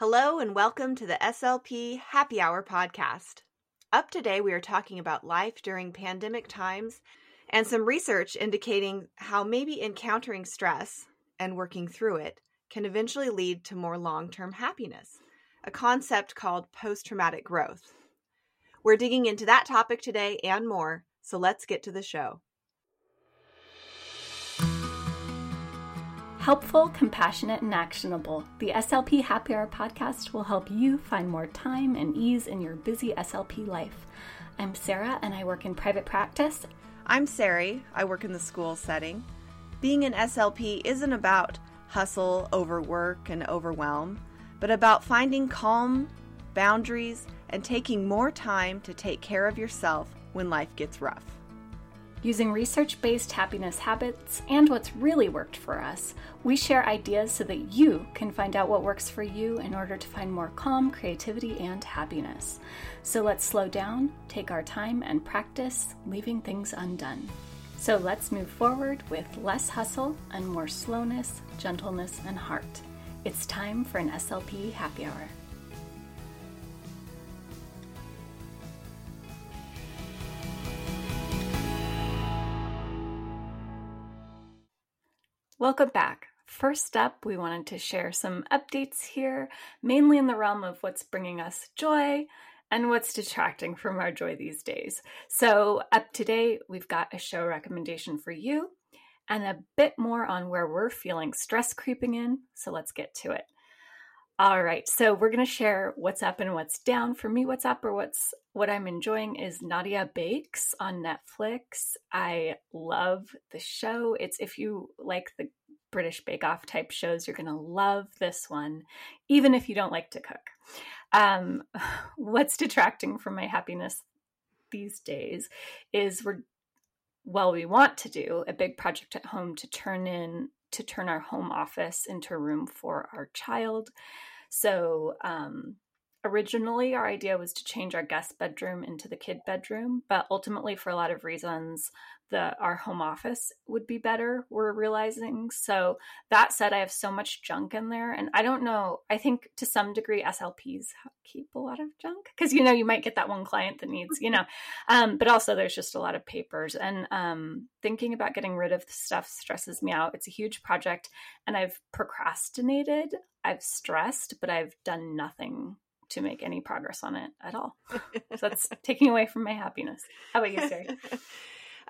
Hello and welcome to the SLP Happy Hour podcast. Up today, we are talking about life during pandemic times and some research indicating how maybe encountering stress and working through it can eventually lead to more long term happiness, a concept called post traumatic growth. We're digging into that topic today and more, so let's get to the show. Helpful, compassionate, and actionable, the SLP Happy Hour podcast will help you find more time and ease in your busy SLP life. I'm Sarah and I work in private practice. I'm Sari. I work in the school setting. Being an SLP isn't about hustle, overwork, and overwhelm, but about finding calm, boundaries, and taking more time to take care of yourself when life gets rough. Using research based happiness habits and what's really worked for us, we share ideas so that you can find out what works for you in order to find more calm, creativity, and happiness. So let's slow down, take our time, and practice leaving things undone. So let's move forward with less hustle and more slowness, gentleness, and heart. It's time for an SLP happy hour. Welcome back. First up, we wanted to share some updates here, mainly in the realm of what's bringing us joy and what's detracting from our joy these days. So, up today, we've got a show recommendation for you and a bit more on where we're feeling stress creeping in. So, let's get to it. All right, so we're going to share what's up and what's down. For me, what's up or what's what I'm enjoying is Nadia Bakes on Netflix. I love the show. It's if you like the British Bake Off type shows, you're going to love this one, even if you don't like to cook. Um, what's detracting from my happiness these days is we're well, we want to do a big project at home to turn in to turn our home office into a room for our child. So, um, originally, our idea was to change our guest bedroom into the kid bedroom, but ultimately, for a lot of reasons, the our home office would be better we're realizing. So that said i have so much junk in there and i don't know i think to some degree slps keep a lot of junk because you know you might get that one client that needs you know. Um, but also there's just a lot of papers and um, thinking about getting rid of the stuff stresses me out it's a huge project and i've procrastinated i've stressed but i've done nothing to make any progress on it at all so that's taking away from my happiness how about you Sari?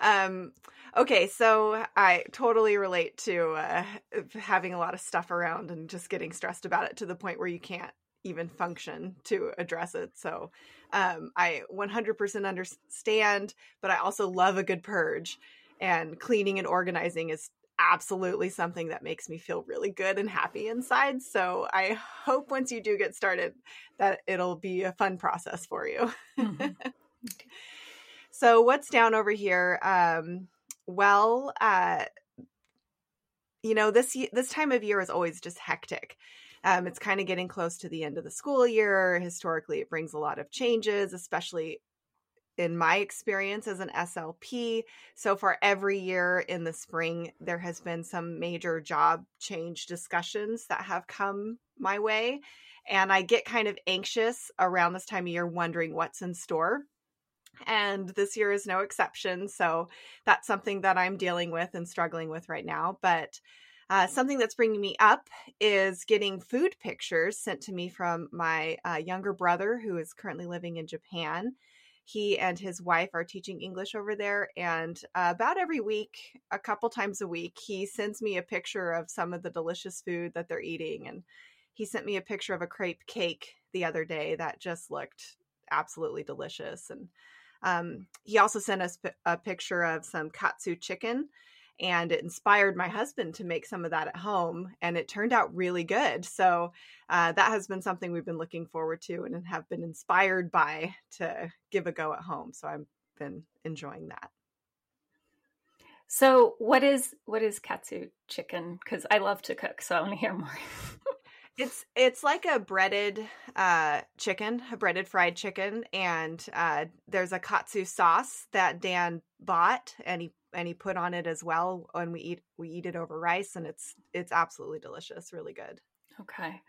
Um, okay, so I totally relate to uh, having a lot of stuff around and just getting stressed about it to the point where you can't even function to address it. So um, I 100% understand, but I also love a good purge. And cleaning and organizing is absolutely something that makes me feel really good and happy inside. So I hope once you do get started that it'll be a fun process for you. Mm-hmm. So what's down over here? Um, well, uh, you know this this time of year is always just hectic. Um, it's kind of getting close to the end of the school year. Historically, it brings a lot of changes, especially in my experience as an SLP. So far, every year in the spring, there has been some major job change discussions that have come my way. And I get kind of anxious around this time of year, wondering what's in store and this year is no exception. So that's something that I'm dealing with and struggling with right now. But uh, something that's bringing me up is getting food pictures sent to me from my uh, younger brother who is currently living in Japan. He and his wife are teaching English over there, and uh, about every week, a couple times a week, he sends me a picture of some of the delicious food that they're eating. And he sent me a picture of a crepe cake the other day that just looked absolutely delicious. And um, he also sent us a picture of some katsu chicken and it inspired my husband to make some of that at home and it turned out really good. So uh, that has been something we've been looking forward to and have been inspired by to give a go at home so i've been enjoying that. So what is what is katsu chicken? Because i love to cook so i want to hear more. It's it's like a breaded uh, chicken, a breaded fried chicken, and uh, there's a katsu sauce that Dan bought, and he and he put on it as well. And we eat we eat it over rice, and it's it's absolutely delicious, really good. Okay.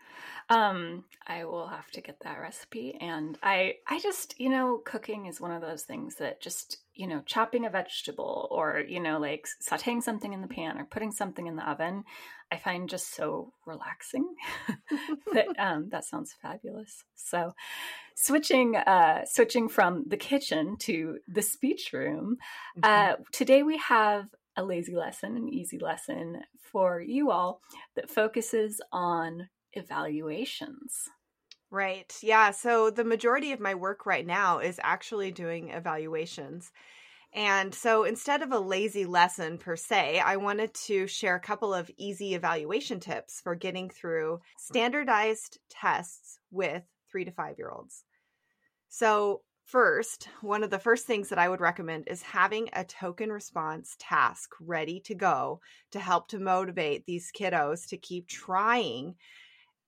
Um, I will have to get that recipe. And I I just, you know, cooking is one of those things that just, you know, chopping a vegetable or, you know, like sauteing something in the pan or putting something in the oven, I find just so relaxing. that um that sounds fabulous. So switching uh switching from the kitchen to the speech room, mm-hmm. uh today we have a lazy lesson, an easy lesson for you all that focuses on evaluations. Right. Yeah. So the majority of my work right now is actually doing evaluations. And so instead of a lazy lesson per se, I wanted to share a couple of easy evaluation tips for getting through standardized tests with three to five year olds. So, First, one of the first things that I would recommend is having a token response task ready to go to help to motivate these kiddos to keep trying,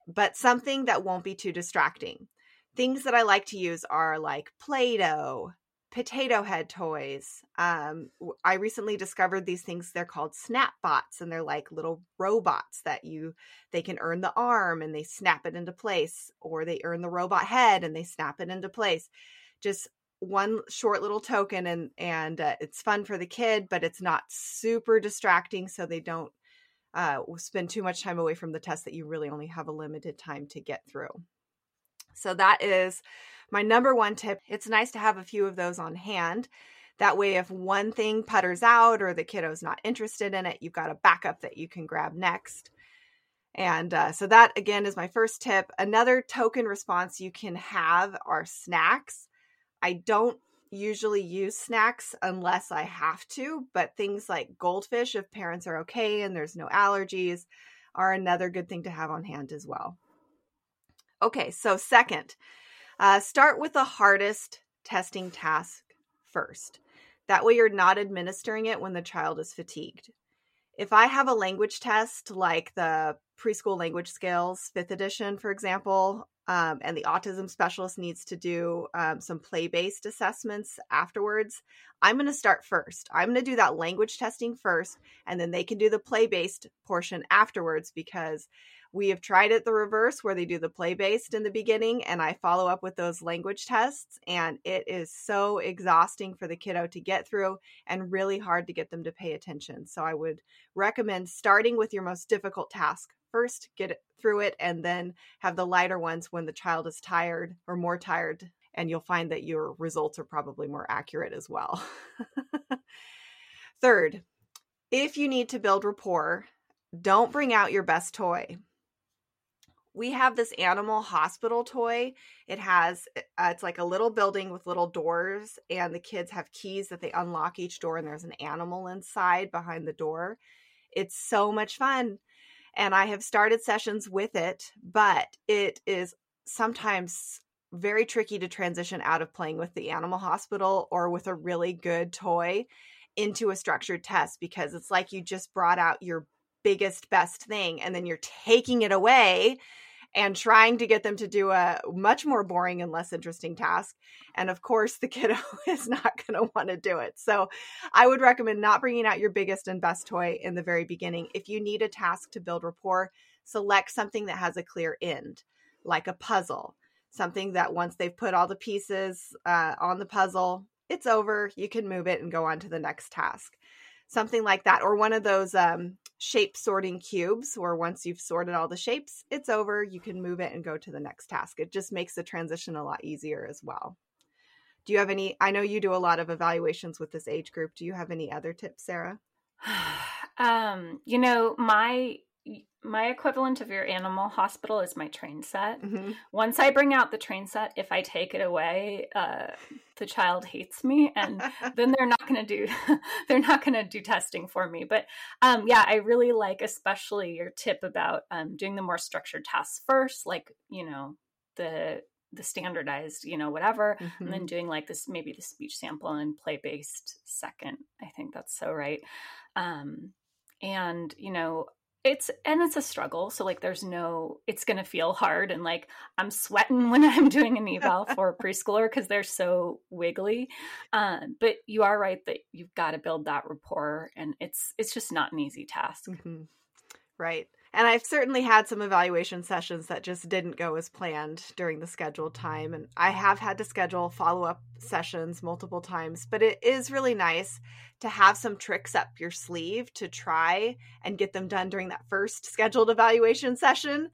but something that won't be too distracting. Things that I like to use are like Play Doh, potato head toys. Um, I recently discovered these things. They're called snap bots, and they're like little robots that you they can earn the arm and they snap it into place, or they earn the robot head and they snap it into place just one short little token and and uh, it's fun for the kid but it's not super distracting so they don't uh, spend too much time away from the test that you really only have a limited time to get through. So that is my number one tip. It's nice to have a few of those on hand. That way if one thing putters out or the kiddo's not interested in it you've got a backup that you can grab next. And uh, so that again is my first tip. Another token response you can have are snacks. I don't usually use snacks unless I have to, but things like goldfish, if parents are okay and there's no allergies, are another good thing to have on hand as well. Okay, so second, uh, start with the hardest testing task first. That way, you're not administering it when the child is fatigued. If I have a language test like the preschool language scales, fifth edition, for example, um, and the autism specialist needs to do um, some play based assessments afterwards, I'm going to start first. I'm going to do that language testing first, and then they can do the play based portion afterwards because we have tried it the reverse where they do the play based in the beginning, and I follow up with those language tests, and it is so exhausting for the kiddo to get through and really hard to get them to pay attention. So I would recommend starting with your most difficult task first, get through it, and then have the lighter ones when the child is tired or more tired. And you'll find that your results are probably more accurate as well. Third, if you need to build rapport, don't bring out your best toy. We have this animal hospital toy. It has, uh, it's like a little building with little doors, and the kids have keys that they unlock each door, and there's an animal inside behind the door. It's so much fun and I have started sessions with it, but it is sometimes very tricky to transition out of playing with the animal hospital or with a really good toy into a structured test because it's like you just brought out your biggest best thing and then you're taking it away and trying to get them to do a much more boring and less interesting task. And of course, the kiddo is not going to want to do it. So I would recommend not bringing out your biggest and best toy in the very beginning. If you need a task to build rapport, select something that has a clear end, like a puzzle, something that once they've put all the pieces uh, on the puzzle, it's over. You can move it and go on to the next task something like that or one of those um, shape sorting cubes where once you've sorted all the shapes it's over. You can move it and go to the next task. It just makes the transition a lot easier as well. Do you have any i know you do a lot of evaluations with this age group. Do you have any other tips sarah? Um you know my my equivalent of your animal hospital is my train set. Mm-hmm. Once I bring out the train set, if I take it away, uh, the child hates me, and then they're not going to do they're not going to do testing for me. But um, yeah, I really like, especially your tip about um, doing the more structured tasks first, like you know the the standardized, you know, whatever, mm-hmm. and then doing like this maybe the speech sample and play based second. I think that's so right. Um, and you know it's and it's a struggle so like there's no it's gonna feel hard and like i'm sweating when i'm doing an eval for a preschooler because they're so wiggly um, but you are right that you've got to build that rapport and it's it's just not an easy task mm-hmm. right And I've certainly had some evaluation sessions that just didn't go as planned during the scheduled time. And I have had to schedule follow up sessions multiple times, but it is really nice to have some tricks up your sleeve to try and get them done during that first scheduled evaluation session.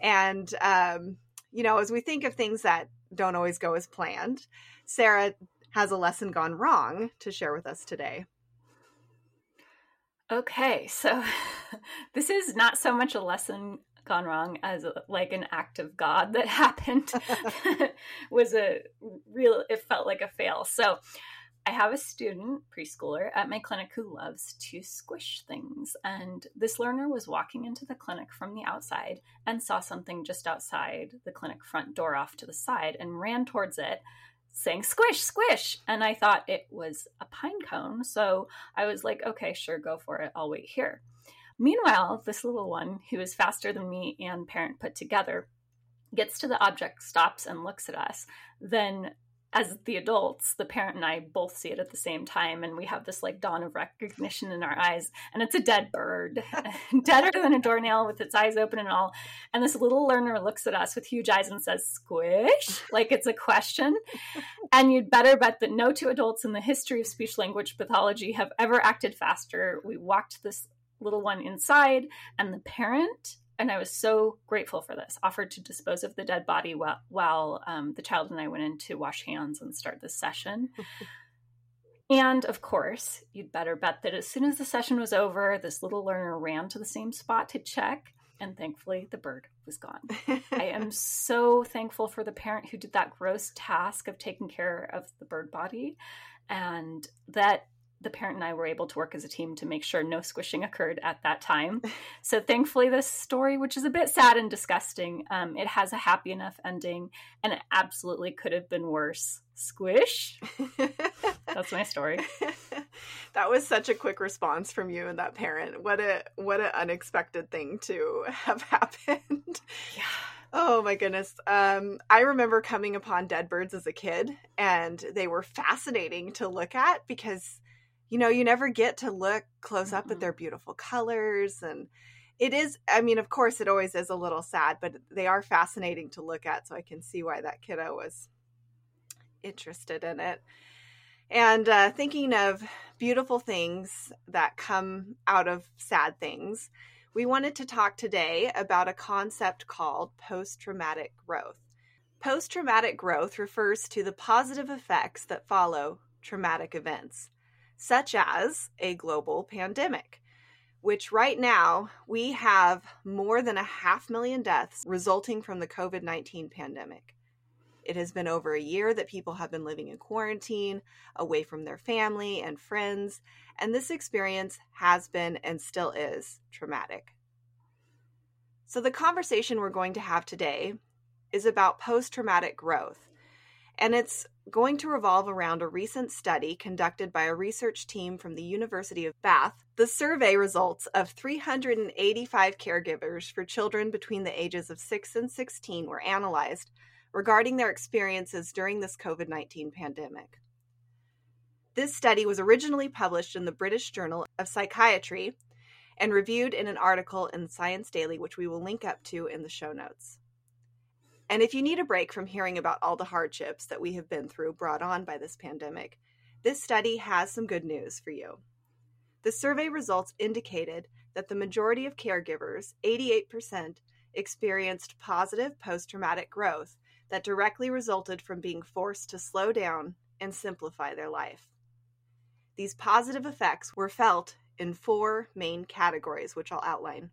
And, um, you know, as we think of things that don't always go as planned, Sarah has a lesson gone wrong to share with us today. Okay, so this is not so much a lesson gone wrong as a, like an act of God that happened. was a real it felt like a fail. So I have a student, preschooler, at my clinic who loves to squish things. And this learner was walking into the clinic from the outside and saw something just outside the clinic front door off to the side and ran towards it, saying, Squish, squish. And I thought it was a pine cone. So I was like, okay, sure, go for it. I'll wait here. Meanwhile, this little one, who is faster than me and parent put together, gets to the object, stops, and looks at us. Then as the adults, the parent and I both see it at the same time, and we have this like dawn of recognition in our eyes. And it's a dead bird, deader than a doornail with its eyes open and all. And this little learner looks at us with huge eyes and says, Squish, like it's a question. and you'd better bet that no two adults in the history of speech language pathology have ever acted faster. We walked this little one inside, and the parent and I was so grateful for this, offered to dispose of the dead body while, while um, the child and I went in to wash hands and start the session. and of course, you'd better bet that as soon as the session was over, this little learner ran to the same spot to check. And thankfully, the bird was gone. I am so thankful for the parent who did that gross task of taking care of the bird body and that the parent and I were able to work as a team to make sure no squishing occurred at that time. so thankfully, this story, which is a bit sad and disgusting, um, it has a happy enough ending, and it absolutely could have been worse. Squish. That's my story. that was such a quick response from you and that parent. What a what an unexpected thing to have happened. Yeah. Oh my goodness. Um, I remember coming upon dead birds as a kid, and they were fascinating to look at because you know, you never get to look close up mm-hmm. at their beautiful colors and it is i mean of course it always is a little sad but they are fascinating to look at so i can see why that kiddo was interested in it. And uh, thinking of beautiful things that come out of sad things we wanted to talk today about a concept called post-traumatic growth. Post-traumatic growth refers to the positive effects that follow traumatic events such as a global pandemic, which right now we have more than a half million deaths resulting from the COVID 19 pandemic. It has been over a year that people have been living in quarantine, away from their family and friends, and this experience has been and still is traumatic. So, the conversation we're going to have today is about post traumatic growth and it's going to revolve around a recent study conducted by a research team from the University of Bath. The survey results of 385 caregivers for children between the ages of 6 and 16 were analyzed regarding their experiences during this COVID 19 pandemic. This study was originally published in the British Journal of Psychiatry and reviewed in an article in Science Daily, which we will link up to in the show notes. And if you need a break from hearing about all the hardships that we have been through brought on by this pandemic, this study has some good news for you. The survey results indicated that the majority of caregivers, 88%, experienced positive post traumatic growth that directly resulted from being forced to slow down and simplify their life. These positive effects were felt in four main categories, which I'll outline.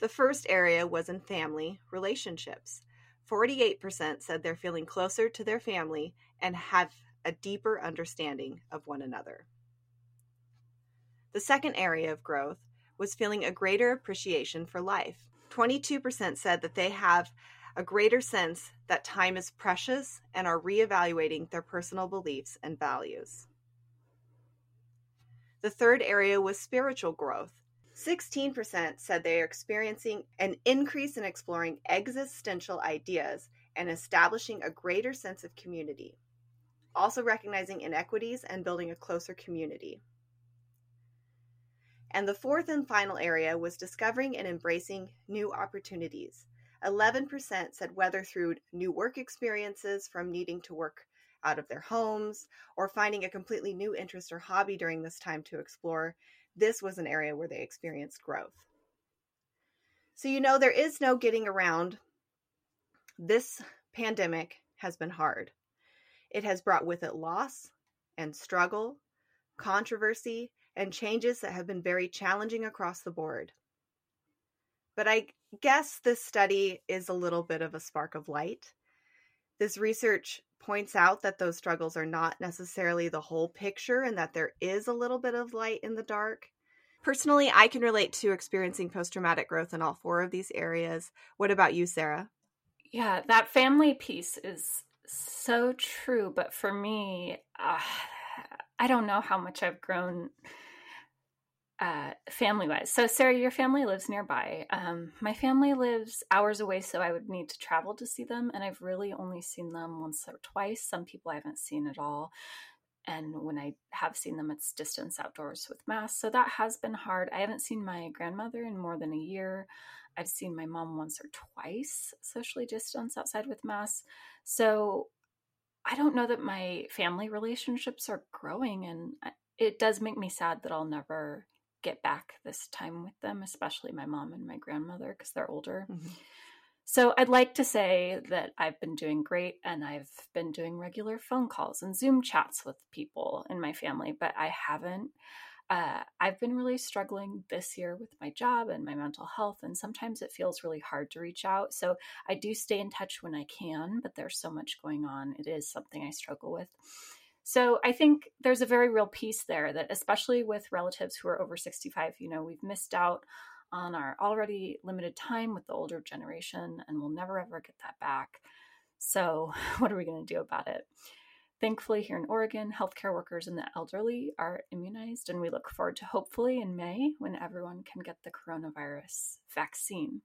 The first area was in family relationships. 48% said they're feeling closer to their family and have a deeper understanding of one another. The second area of growth was feeling a greater appreciation for life. 22% said that they have a greater sense that time is precious and are reevaluating their personal beliefs and values. The third area was spiritual growth. 16% said they are experiencing an increase in exploring existential ideas and establishing a greater sense of community, also recognizing inequities and building a closer community. And the fourth and final area was discovering and embracing new opportunities. 11% said whether through new work experiences from needing to work out of their homes or finding a completely new interest or hobby during this time to explore, this was an area where they experienced growth. So, you know, there is no getting around. This pandemic has been hard. It has brought with it loss and struggle, controversy, and changes that have been very challenging across the board. But I guess this study is a little bit of a spark of light. This research points out that those struggles are not necessarily the whole picture and that there is a little bit of light in the dark. Personally, I can relate to experiencing post traumatic growth in all four of these areas. What about you, Sarah? Yeah, that family piece is so true. But for me, uh, I don't know how much I've grown uh, family wise. So, Sarah, your family lives nearby. Um, my family lives hours away, so I would need to travel to see them. And I've really only seen them once or twice. Some people I haven't seen at all. And when I have seen them, it's distance outdoors with masks. So that has been hard. I haven't seen my grandmother in more than a year. I've seen my mom once or twice socially distance outside with masks. So I don't know that my family relationships are growing. And it does make me sad that I'll never get back this time with them, especially my mom and my grandmother because they're older. Mm-hmm. So I'd like to say that I've been doing great and I've been doing regular phone calls and Zoom chats with people in my family, but I haven't. Uh, I've been really struggling this year with my job and my mental health, and sometimes it feels really hard to reach out. So I do stay in touch when I can, but there's so much going on. It is something I struggle with. So I think there's a very real piece there that, especially with relatives who are over 65, you know, we've missed out on our already limited time with the older generation and we'll never ever get that back. So, what are we going to do about it? Thankfully, here in Oregon, healthcare workers and the elderly are immunized, and we look forward to hopefully in May when everyone can get the coronavirus vaccine.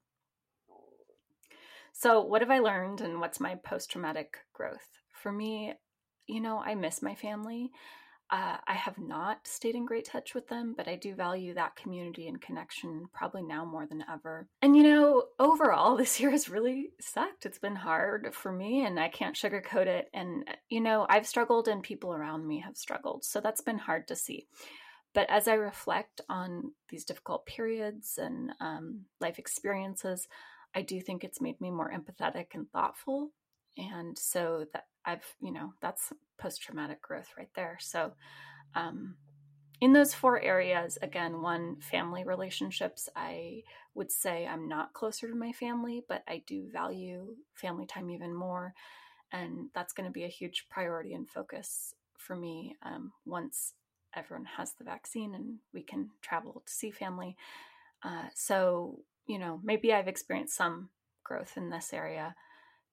So, what have I learned and what's my post traumatic growth? For me, you know, I miss my family. Uh, I have not stayed in great touch with them, but I do value that community and connection probably now more than ever. And you know, overall, this year has really sucked. It's been hard for me, and I can't sugarcoat it. And, you know, I've struggled, and people around me have struggled. So that's been hard to see. But as I reflect on these difficult periods and um, life experiences, I do think it's made me more empathetic and thoughtful and so that i've you know that's post traumatic growth right there. So um, in those four areas again one family relationships i would say i'm not closer to my family but i do value family time even more. And that's going to be a huge priority and focus for me um, once everyone has the vaccine and we can travel to see family. Uh, so you know maybe i've experienced some growth in this area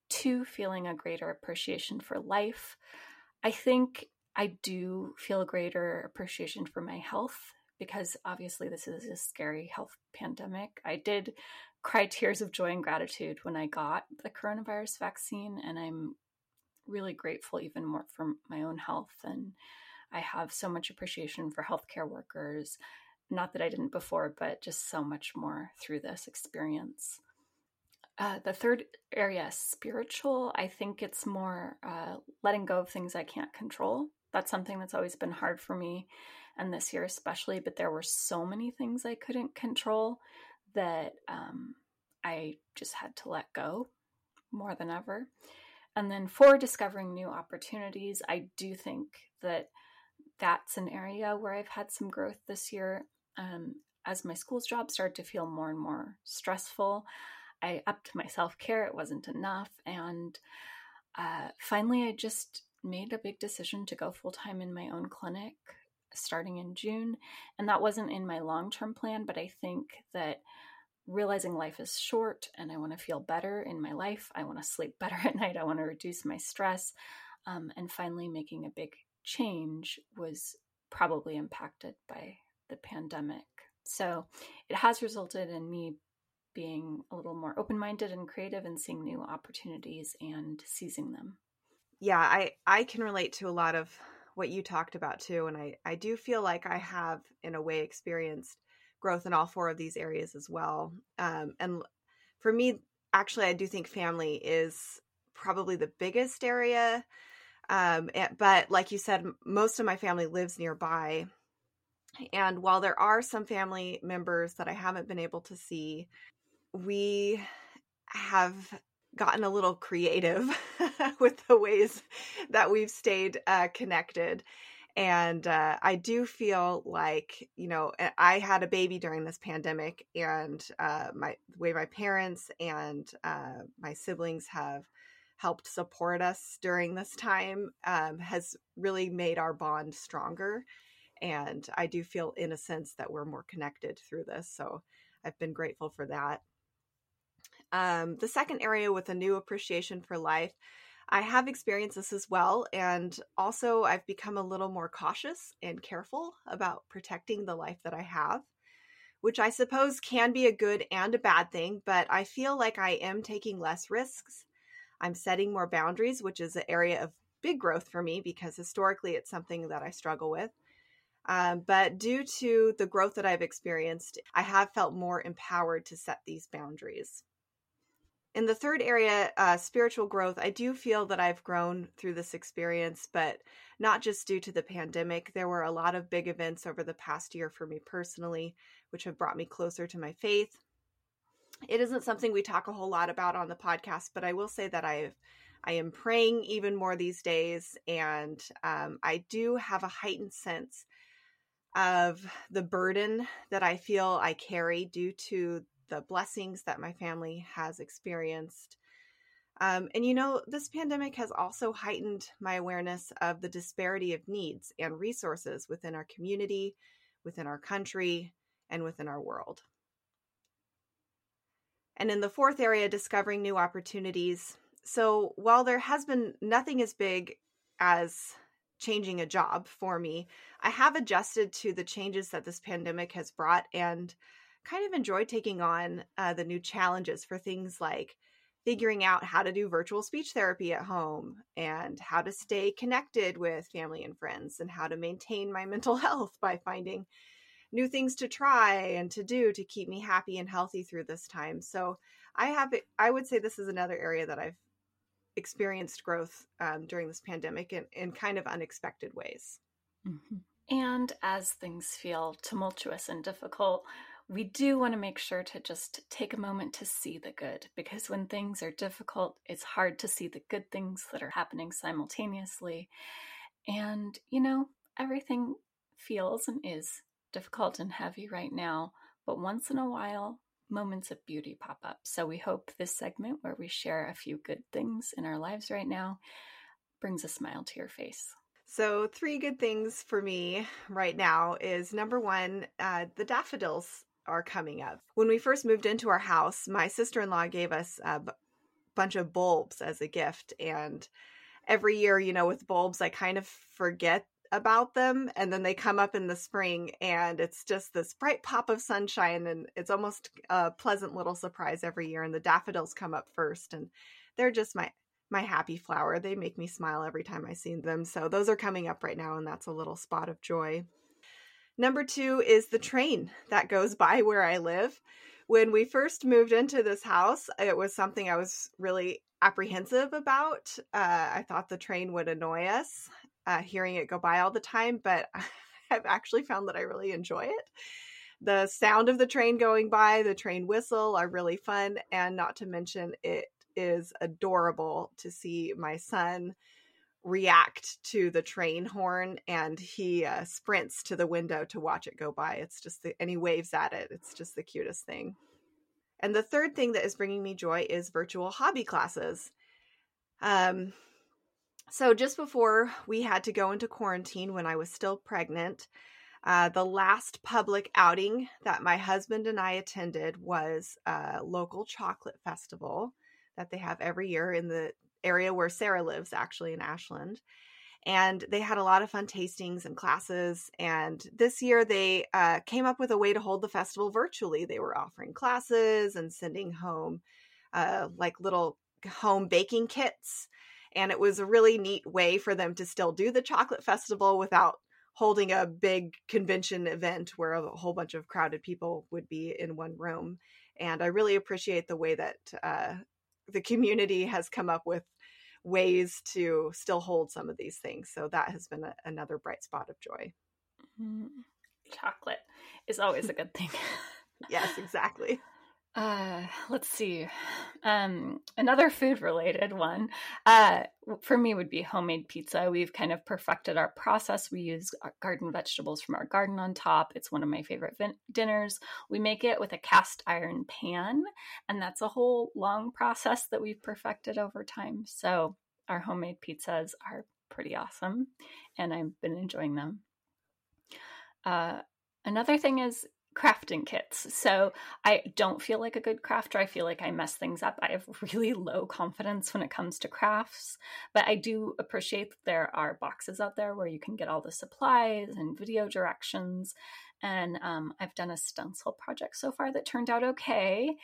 two, feeling a greater appreciation for life. I think I do feel a greater appreciation for my health because obviously this is a scary health pandemic. I did cry tears of joy and gratitude when I got the coronavirus vaccine, and I'm really grateful even more for my own health. And I have so much appreciation for healthcare workers. Not that I didn't before, but just so much more through this experience. Uh, the third area, spiritual, I think it's more uh, letting go of things I can't control. That's something that's always been hard for me, and this year especially. But there were so many things I couldn't control that um, I just had to let go more than ever. And then for discovering new opportunities, I do think that that's an area where I've had some growth this year. Um, as my school's job started to feel more and more stressful, I upped my self care. It wasn't enough. And uh, finally, I just made a big decision to go full time in my own clinic starting in June. And that wasn't in my long term plan, but I think that realizing life is short and I want to feel better in my life, I want to sleep better at night, I want to reduce my stress. Um, and finally, making a big change was probably impacted by the pandemic. So it has resulted in me being a little more open minded and creative and seeing new opportunities and seizing them. Yeah, I, I can relate to a lot of what you talked about too. And I, I do feel like I have, in a way, experienced growth in all four of these areas as well. Um, and for me, actually, I do think family is probably the biggest area. Um, but like you said, most of my family lives nearby. And while there are some family members that I haven't been able to see, we have gotten a little creative with the ways that we've stayed uh, connected. And uh, I do feel like, you know, I had a baby during this pandemic, and uh, my the way my parents and uh, my siblings have helped support us during this time um, has really made our bond stronger. And I do feel, in a sense, that we're more connected through this. So I've been grateful for that. Um, the second area with a new appreciation for life, I have experienced this as well. And also, I've become a little more cautious and careful about protecting the life that I have, which I suppose can be a good and a bad thing. But I feel like I am taking less risks. I'm setting more boundaries, which is an area of big growth for me because historically it's something that I struggle with. Um, but due to the growth that I've experienced, I have felt more empowered to set these boundaries. In the third area, uh, spiritual growth, I do feel that I've grown through this experience, but not just due to the pandemic. There were a lot of big events over the past year for me personally, which have brought me closer to my faith. It isn't something we talk a whole lot about on the podcast, but I will say that I've I am praying even more these days, and um, I do have a heightened sense of the burden that I feel I carry due to the blessings that my family has experienced. Um, and you know, this pandemic has also heightened my awareness of the disparity of needs and resources within our community, within our country, and within our world. And in the fourth area, discovering new opportunities. So while there has been nothing as big as changing a job for me, I have adjusted to the changes that this pandemic has brought and kind of enjoyed taking on uh, the new challenges for things like figuring out how to do virtual speech therapy at home and how to stay connected with family and friends and how to maintain my mental health by finding new things to try and to do to keep me happy and healthy through this time. So I have I would say this is another area that I've experienced growth um, during this pandemic in, in kind of unexpected ways. Mm-hmm. And as things feel tumultuous and difficult, we do want to make sure to just take a moment to see the good because when things are difficult, it's hard to see the good things that are happening simultaneously. And, you know, everything feels and is difficult and heavy right now, but once in a while, moments of beauty pop up. So we hope this segment where we share a few good things in our lives right now brings a smile to your face. So, three good things for me right now is number one, uh, the daffodils are coming up. When we first moved into our house, my sister in law gave us a b- bunch of bulbs as a gift. And every year, you know, with bulbs, I kind of forget about them and then they come up in the spring and it's just this bright pop of sunshine and it's almost a pleasant little surprise every year and the daffodils come up first and they're just my my happy flower they make me smile every time i see them so those are coming up right now and that's a little spot of joy Number two is the train that goes by where I live. When we first moved into this house, it was something I was really apprehensive about. Uh, I thought the train would annoy us, uh, hearing it go by all the time, but I've actually found that I really enjoy it. The sound of the train going by, the train whistle are really fun, and not to mention, it is adorable to see my son react to the train horn and he uh, sprints to the window to watch it go by. It's just the, and he waves at it. It's just the cutest thing. And the third thing that is bringing me joy is virtual hobby classes. Um, so just before we had to go into quarantine when I was still pregnant, uh, the last public outing that my husband and I attended was a local chocolate festival that they have every year in the area where Sarah lives, actually in Ashland. And they had a lot of fun tastings and classes. And this year they uh, came up with a way to hold the festival virtually. They were offering classes and sending home uh, like little home baking kits. And it was a really neat way for them to still do the chocolate festival without holding a big convention event where a whole bunch of crowded people would be in one room. And I really appreciate the way that uh, the community has come up with ways to still hold some of these things. So that has been a, another bright spot of joy. Mm, chocolate is always a good thing. yes, exactly. Uh, let's see. Um, another food related one uh, for me would be homemade pizza. We've kind of perfected our process. We use garden vegetables from our garden on top. It's one of my favorite vin- dinners. We make it with a cast iron pan, and that's a whole long process that we've perfected over time. So, our homemade pizzas are pretty awesome, and I've been enjoying them. Uh, another thing is crafting kits. So I don't feel like a good crafter. I feel like I mess things up. I have really low confidence when it comes to crafts, but I do appreciate that there are boxes out there where you can get all the supplies and video directions. And um, I've done a stencil project so far that turned out okay.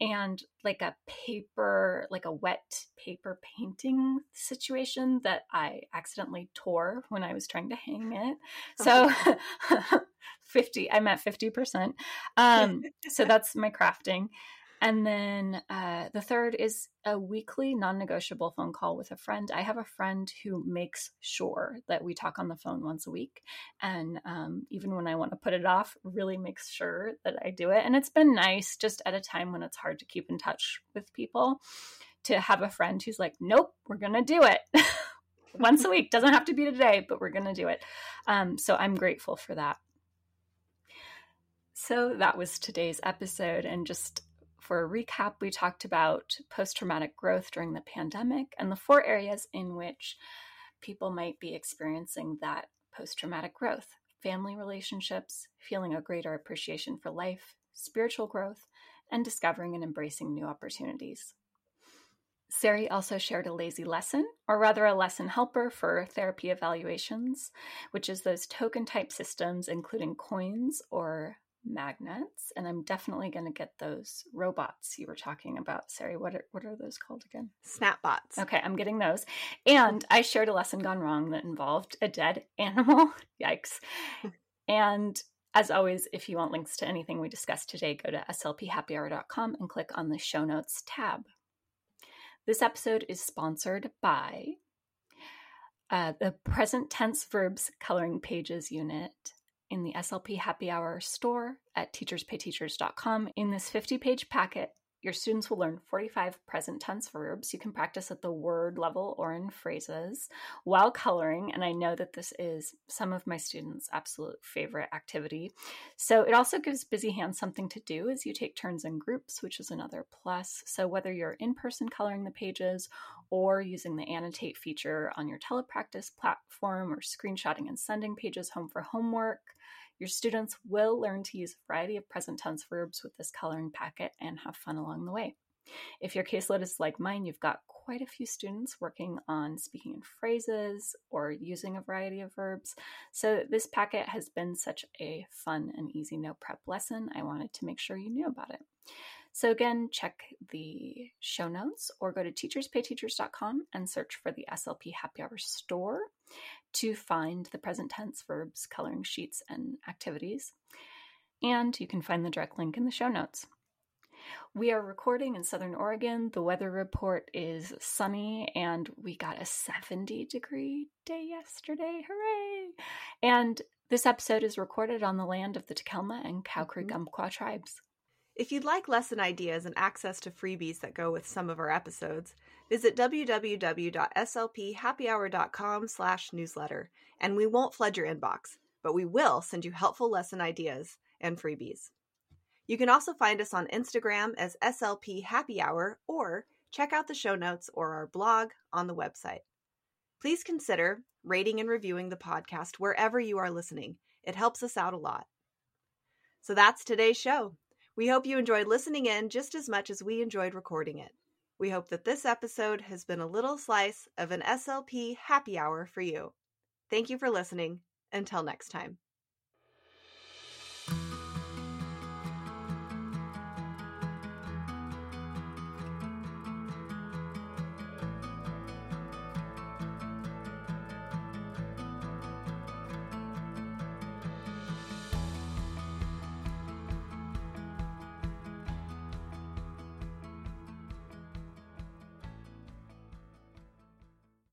And like a paper, like a wet paper painting situation that I accidentally tore when I was trying to hang it. So 50 i'm at 50% um, so that's my crafting and then uh, the third is a weekly non-negotiable phone call with a friend. I have a friend who makes sure that we talk on the phone once a week. And um, even when i want to put it off really makes sure that i do it. And it's been nice just at a time when it's hard to keep in touch with people to have a friend who's like nope we're gonna do it. Once a week. Doesn't have to be today but we're gonna do it. Um, so i'm grateful for that. So that was today's episode. And just for a recap, we talked about post traumatic growth during the pandemic and the four areas in which people might be experiencing that post traumatic growth family relationships, feeling a greater appreciation for life, spiritual growth, and discovering and embracing new opportunities. Sari also shared a lazy lesson, or rather a lesson helper for therapy evaluations, which is those token type systems, including coins or magnets, and I'm definitely going to get those robots you were talking about. Sari, what are what are those called again? Snapbots. Okay, I'm getting those. And I shared a lesson gone wrong that involved a dead animal. Yikes. and as always, if you want links to anything we discussed today, go to slphappyhour.com and click on the show notes tab. This episode is sponsored by uh, the present tense verbs coloring pages unit in the SLP Happy Hour store at teacherspayteachers.com. In this 50 page packet, your students will learn 45 present tense verbs. You can practice at the word level or in phrases while coloring. And I know that this is some of my students' absolute favorite activity. So it also gives busy hands something to do as you take turns in groups, which is another plus. So whether you're in person coloring the pages or using the annotate feature on your telepractice platform or screenshotting and sending pages home for homework, your students will learn to use a variety of present tense verbs with this coloring packet and have fun along the way. If your caseload is like mine, you've got quite a few students working on speaking in phrases or using a variety of verbs. So, this packet has been such a fun and easy no prep lesson. I wanted to make sure you knew about it. So, again, check the show notes or go to teacherspayteachers.com and search for the SLP Happy Hour store to find the present tense verbs, coloring sheets, and activities. And you can find the direct link in the show notes. We are recording in Southern Oregon. The weather report is sunny, and we got a 70 degree day yesterday. Hooray! And this episode is recorded on the land of the Takelma and Cow Creek mm-hmm. Umpqua tribes. If you'd like lesson ideas and access to freebies that go with some of our episodes, visit www.slphappyhour.com slash newsletter, and we won't flood your inbox, but we will send you helpful lesson ideas and freebies. You can also find us on Instagram as SLP Happy Hour or check out the show notes or our blog on the website. Please consider rating and reviewing the podcast wherever you are listening. It helps us out a lot. So that's today's show. We hope you enjoyed listening in just as much as we enjoyed recording it. We hope that this episode has been a little slice of an SLP happy hour for you. Thank you for listening. Until next time.